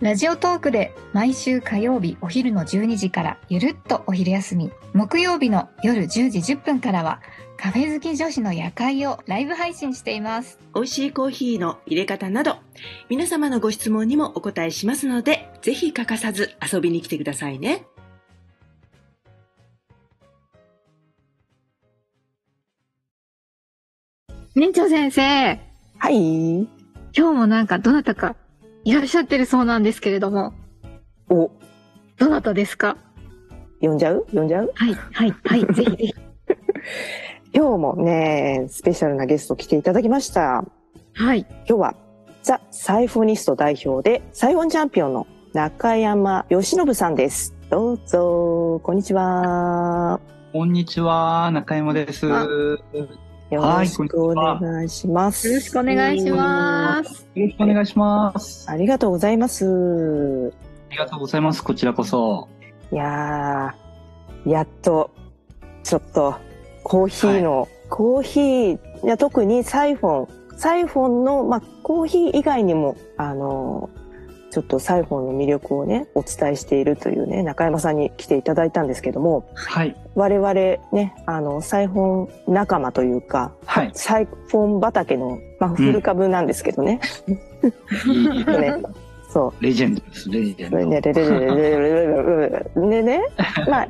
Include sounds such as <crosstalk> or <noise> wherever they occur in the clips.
ラジオトークで毎週火曜日お昼の12時からゆるっとお昼休み。木曜日の夜10時10分からはカフェ好き女子の夜会をライブ配信しています。美味しいコーヒーの入れ方など皆様のご質問にもお答えしますのでぜひ欠かさず遊びに来てくださいね。年長先生はい。今日もなんかどなたかいらっしゃってるそうなんですけれどもお、どなたですか？呼んじゃう？呼んじゃう？はいはいはいぜひぜひ <laughs> 今日もね、スペシャルなゲスト来ていただきました。はい今日は、ザ・サイフォニスト代表で、サイフォンチャンピオンの中山義信さんです。どうぞ、こんにちは。こんにちは、中山です。あよろしくお願いします。よろしくお願いしますよろしくお願いします。あありがとうございます。りがとうございます。こちらこそ。いやー、やっと、ちょっと、コーヒーの、コーヒー、いや特にサイフォン、サイフォンの、まあ、コーヒー以外にも、あの、ちょっとサイフォンの魅力をね、お伝えしているというね、中山さんに来ていただいたんですけども、はい。我々ね、あの、サイフォン仲間というか、はい。サイフォン畑の、まあ、古株なんですけどね。うん、<laughs> ね。そう。レジェンドです、レジェンド。ね、レレレレレレレでね、<laughs> まあ、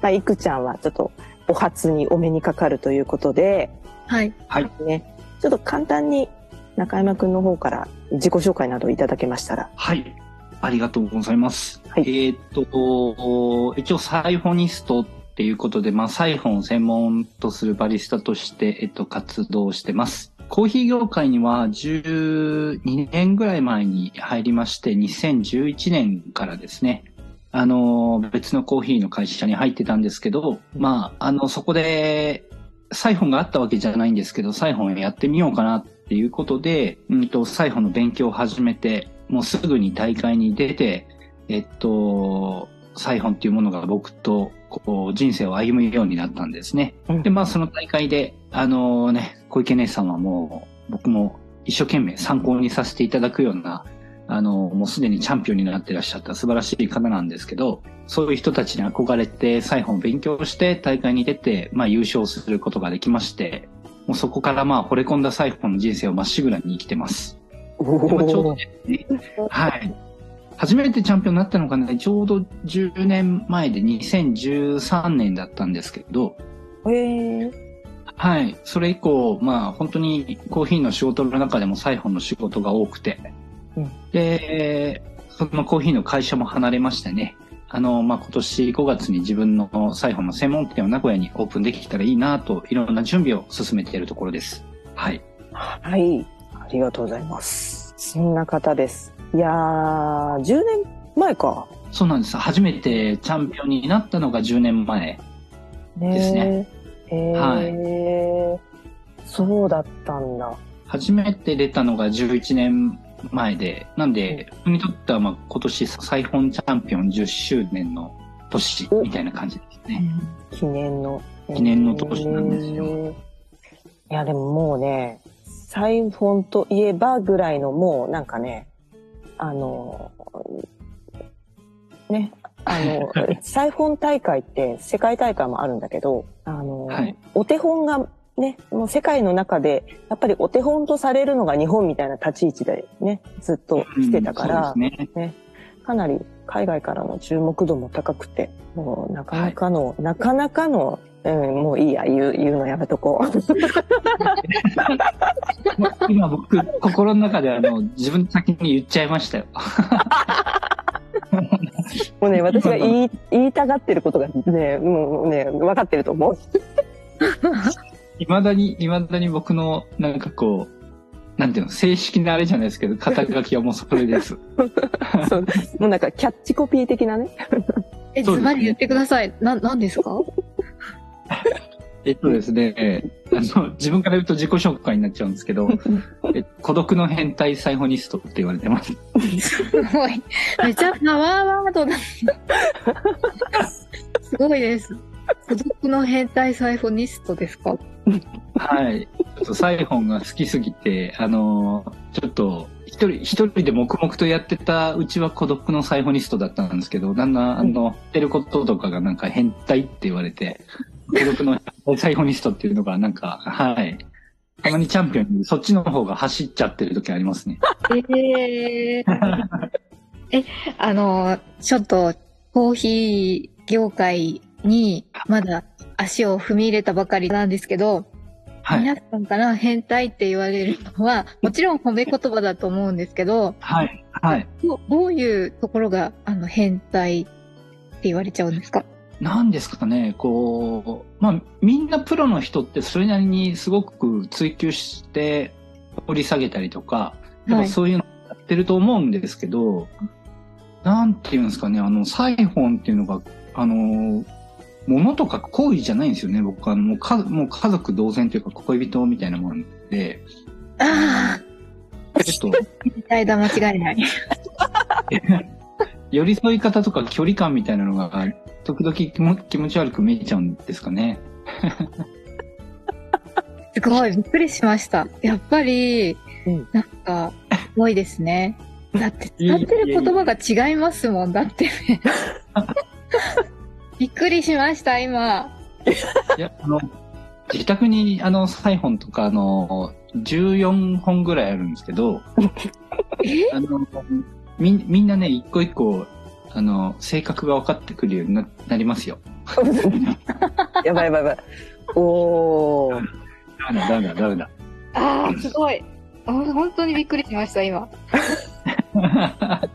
まあ、いくちゃんはちょっと、お初にお目にかかるということで、はい。はい。ね、ちょっと簡単に中山くんの方から自己紹介などいただけましたら。はい。ありがとうございます。はいえーっと、一応サイフォニストっていうことで、まあ、サイフォンを専門とするバリスタとして、えっと、活動してます。コーヒー業界には12年ぐらい前に入りまして、2011年からですね、あの、別のコーヒーの会社に入ってたんですけど、まあ、あの、そこで、サイフォンがあったわけじゃないんですけど、サイフォンやってみようかなっていうことで、うんと、サイフォンの勉強を始めて、もうすぐに大会に出て、えっと、サイフォンっていうものが僕と、こう、人生を歩むようになったんですね。うんで、まあ、その大会で、あのね、小池姉さんはもう、僕も一生懸命参考にさせていただくような、あの、もうすでにチャンピオンになってらっしゃった素晴らしい方なんですけど、そういう人たちに憧れて、サイフォンを勉強して大会に出て、まあ優勝することができまして、もうそこからまあ惚れ込んだサイフォンの人生をまっしぐらに生きてます。ちょうどね、はい。初めてチャンピオンになったのがね、ちょうど10年前で2013年だったんですけど、へーはい。それ以降、まあ本当にコーヒーの仕事の中でもサイフォンの仕事が多くて、うんで、そのコーヒーの会社も離れましてね、あの、まあ今年5月に自分のサイフォンの専門店を名古屋にオープンできたらいいなと、いろんな準備を進めているところです。はい。はい。ありがとうございます。そんな方です。いやー、10年前か。そうなんです。初めてチャンピオンになったのが10年前。ねですね。へーそうだったんだ。初めて出たのが11年前で、なんで、僕にとってはまあ今年サイフォンチャンピオン10周年の年みたいな感じですね。記念の。記念の年なんですよ。いや、でももうね、サイフォンといえばぐらいのもうなんかね、あの、ね、あの、サイフォン大会って世界大会もあるんだけど、あの、はい。お手本がね、もう世界の中で、やっぱりお手本とされるのが日本みたいな立ち位置でね、ずっと来てたから、うんそうですね。かなり海外からの注目度も高くて、もうなかなかの、なかなかの、うん、もういいや、言う、言うのやめとこう。<laughs> 今僕、心の中であの、自分先に言っちゃいましたよ。<laughs> もうね、私が言い、言いたがってることがね、もうね、分かってると思う。<laughs> いまだに、いまだに僕の、なんかこう、なんていうの、正式なあれじゃないですけど、肩書きはもうそれです。<laughs> そうもうなんかキャッチコピー的なね。え、ズバリ言ってください。な、何ですか？えっとですね、あの、自分から言うと自己紹介になっちゃうんですけど、<laughs> え孤独の変態サイフォニストって言われてます。すごい。めちゃパワーワードだ。<laughs> すごいです。孤独の変態サイフォニストですか？はい。ちょっとサイフォンが好きすぎて、あの、ちょっと、一人、一人で黙々とやってたうちは孤独のサイフォニストだったんですけど、だんだん、あの、やってることとかがなんか変態って言われて、孤独のサイフォニストっていうのがなんか、はい。たまにチャンピオンにそっちの方が走っちゃってる時ありますね。えー、え、あの、ちょっと、コーヒー業界にまだ足を踏み入れたばかりなんですけど、はい。皆さんから変態って言われるのは、もちろん褒め言葉だと思うんですけど、はい。はい。どうどういうところが、あの、変態って言われちゃうんですか？なんですかね、こう、まあ、みんなプロの人ってそれなりにすごく追求して掘り下げたりとか、やっぱそういうのやってると思うんですけど、なんていうんですかね、あの、サイフォンっていうのが、あの、物とか行為じゃないんですよね、僕は。もうかもう家族同然というか恋人みたいなもので、あちょっと、間違いない。寄り添い方とか距離感みたいなのが、時々気も気持ち悪く見えちゃうんですかね。すごい、びっくりしました。やっぱり、うんなんか、すごいですね。だって、使ってる言葉が違いますもん、だってね。びっくりしました、今。いや、あの、自宅にあの、サイフォンとか、あの、14本ぐらいあるんですけど、<laughs> え？あの、みんみんなね、一個一個、あの、性格が分かってくるようにななりますよ。<laughs> やばいやばいやばい。おー。ダメだ、ダメだ、ダメだ。ああ、すごい。あ本当にびっくりしました、今。<laughs>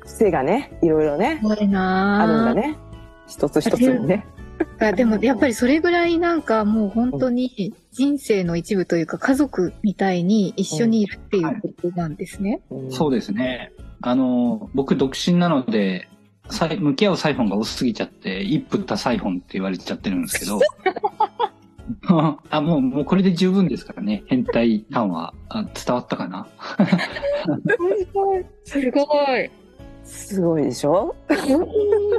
癖がね、いろいろね、すごいなあるんだね。一つ一つにね。<laughs> あでも、やっぱりそれぐらいなんかもう本当に人生の一部というか家族みたいに一緒にいるっていうことなんですね。うんそうですね。あの、僕独身なので、向き合うサイフォンが多すぎちゃって、一夫多サイフォンって言われちゃってるんですけど、<laughs> あ、もう、もうこれで十分ですからね。変態感はあ伝わったかな？<laughs> すごい。すごい。すごいでしょ？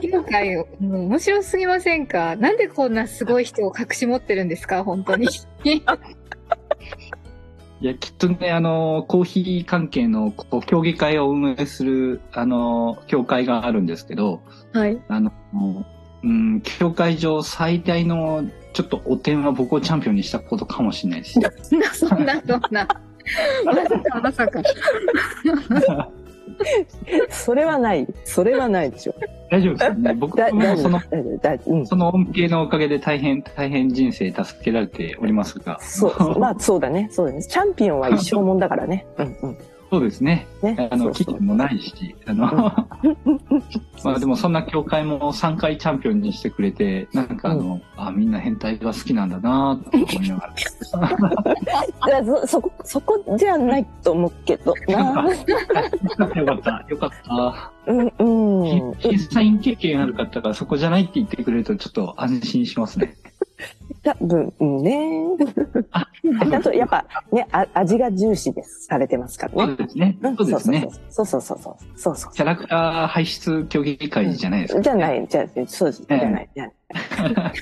業界、もう面白すぎませんか？なんでこんなすごい人を隠し持ってるんですか？本当に。<laughs> いや、きっとね、あの、コーヒー関係のこう競技会を運営する、あの、協会があるんですけど、はい。あの、うん、協会上最大のちょっとお点は僕をチャンピオンにしたことかもしれないです。<laughs> そんな、そんな、そんな。まさか、まさか。<laughs> <laughs> それはない。それはないでしょ。大丈夫ですよね。<laughs> 僕もその。うん。その恩恵のおかげで大変、大変人生助けられておりますが。そう、まあそうだね。そうだね。チャンピオンは一生もんだからね。うんうん。そうですね。ね。あの、期限もないし、あの、<laughs> まあでもそんな協会も3回チャンピオンにしてくれて、なんかあの、あ、みんな変態が好きなんだなと思いながら。<laughs> そ、そこ、そこじゃないと思うけどな。よかった、よかった。うん、うん。審査員経験ある方がそこじゃないって言ってくれるとちょっと安心しますね。多分、うんね。ちゃんと、やっぱ、ね、あ味が重視です。されてますからそね。うですね。んそうですね。そうそうそうそう。そうそうキャラクター排出競技会じゃないですか。じゃない、じゃあ、そうです。じゃない、じゃない。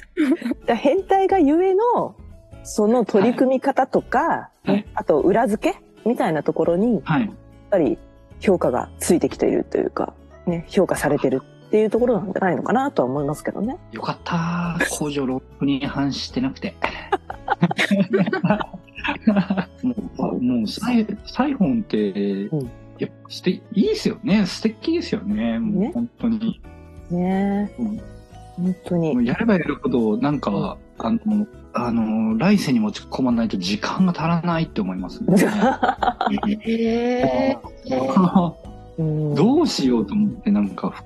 <laughs> 変態がゆえの、その取り組み方とか、はいあと裏付けみたいなところに、やっはい。ぱり評価がついてきているというか、ね、評価されてるっていうところなんじゃないのかなとは思いますけどね。よかった。工場ロックに反してなくて。<laughs> もう、もうサイ、サイフォンって、んやっぱ素敵、いいですよね。素敵ですよね。もうね本当に。ねうん本当にやればやるほど、なんか、あの、あの、来世に持ち込まないと時間が足らないって思いますね。<laughs> へえ。<laughs> うんどうしようと思って、なんか、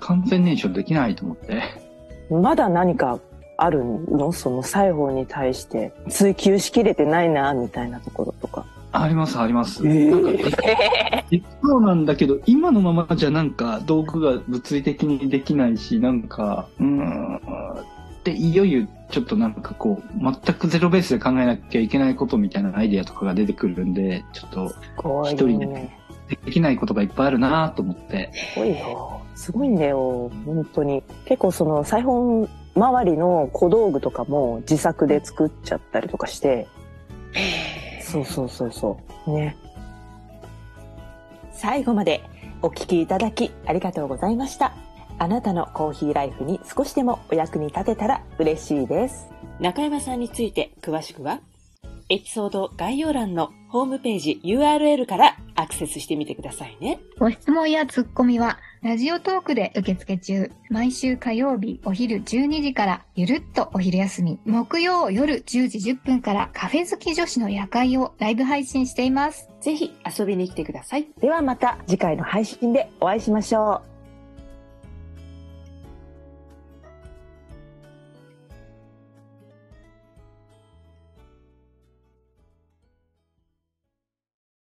完全燃焼できないと思って。まだ何かあるの？その裁縫に対して追求しきれてないな、みたいなところとか。あります、あります。えなんかでできそうなんだけど、今のままじゃなんか道具が物理的にできないし、なんか、うーん、っていよいよちょっとなんかこう、全くゼロベースで考えなきゃいけないことみたいなアイディアとかが出てくるんで、ちょっと一人でね。できないことがいっぱいあるなと思って。すごいよ。すごいんだよ。本当に。結構その、裁縫周りの小道具とかも自作で作っちゃったりとかして。そうそうそうそう。ね。最後までお聞きいただきありがとうございました。あなたのコーヒーライフに少しでもお役に立てたら嬉しいです。中山さんについて詳しくは、エピソード概要欄のホームページ URL からアクセスしてみてくださいね。ご質問やツッコミは、ラジオトークで受付中。毎週火曜日お昼12時から、ゆるっとお昼休み。木曜夜10時10分から、カフェ好き女子の夜会をライブ配信しています。ぜひ遊びに来てください。ではまた次回の配信でお会いしましょう。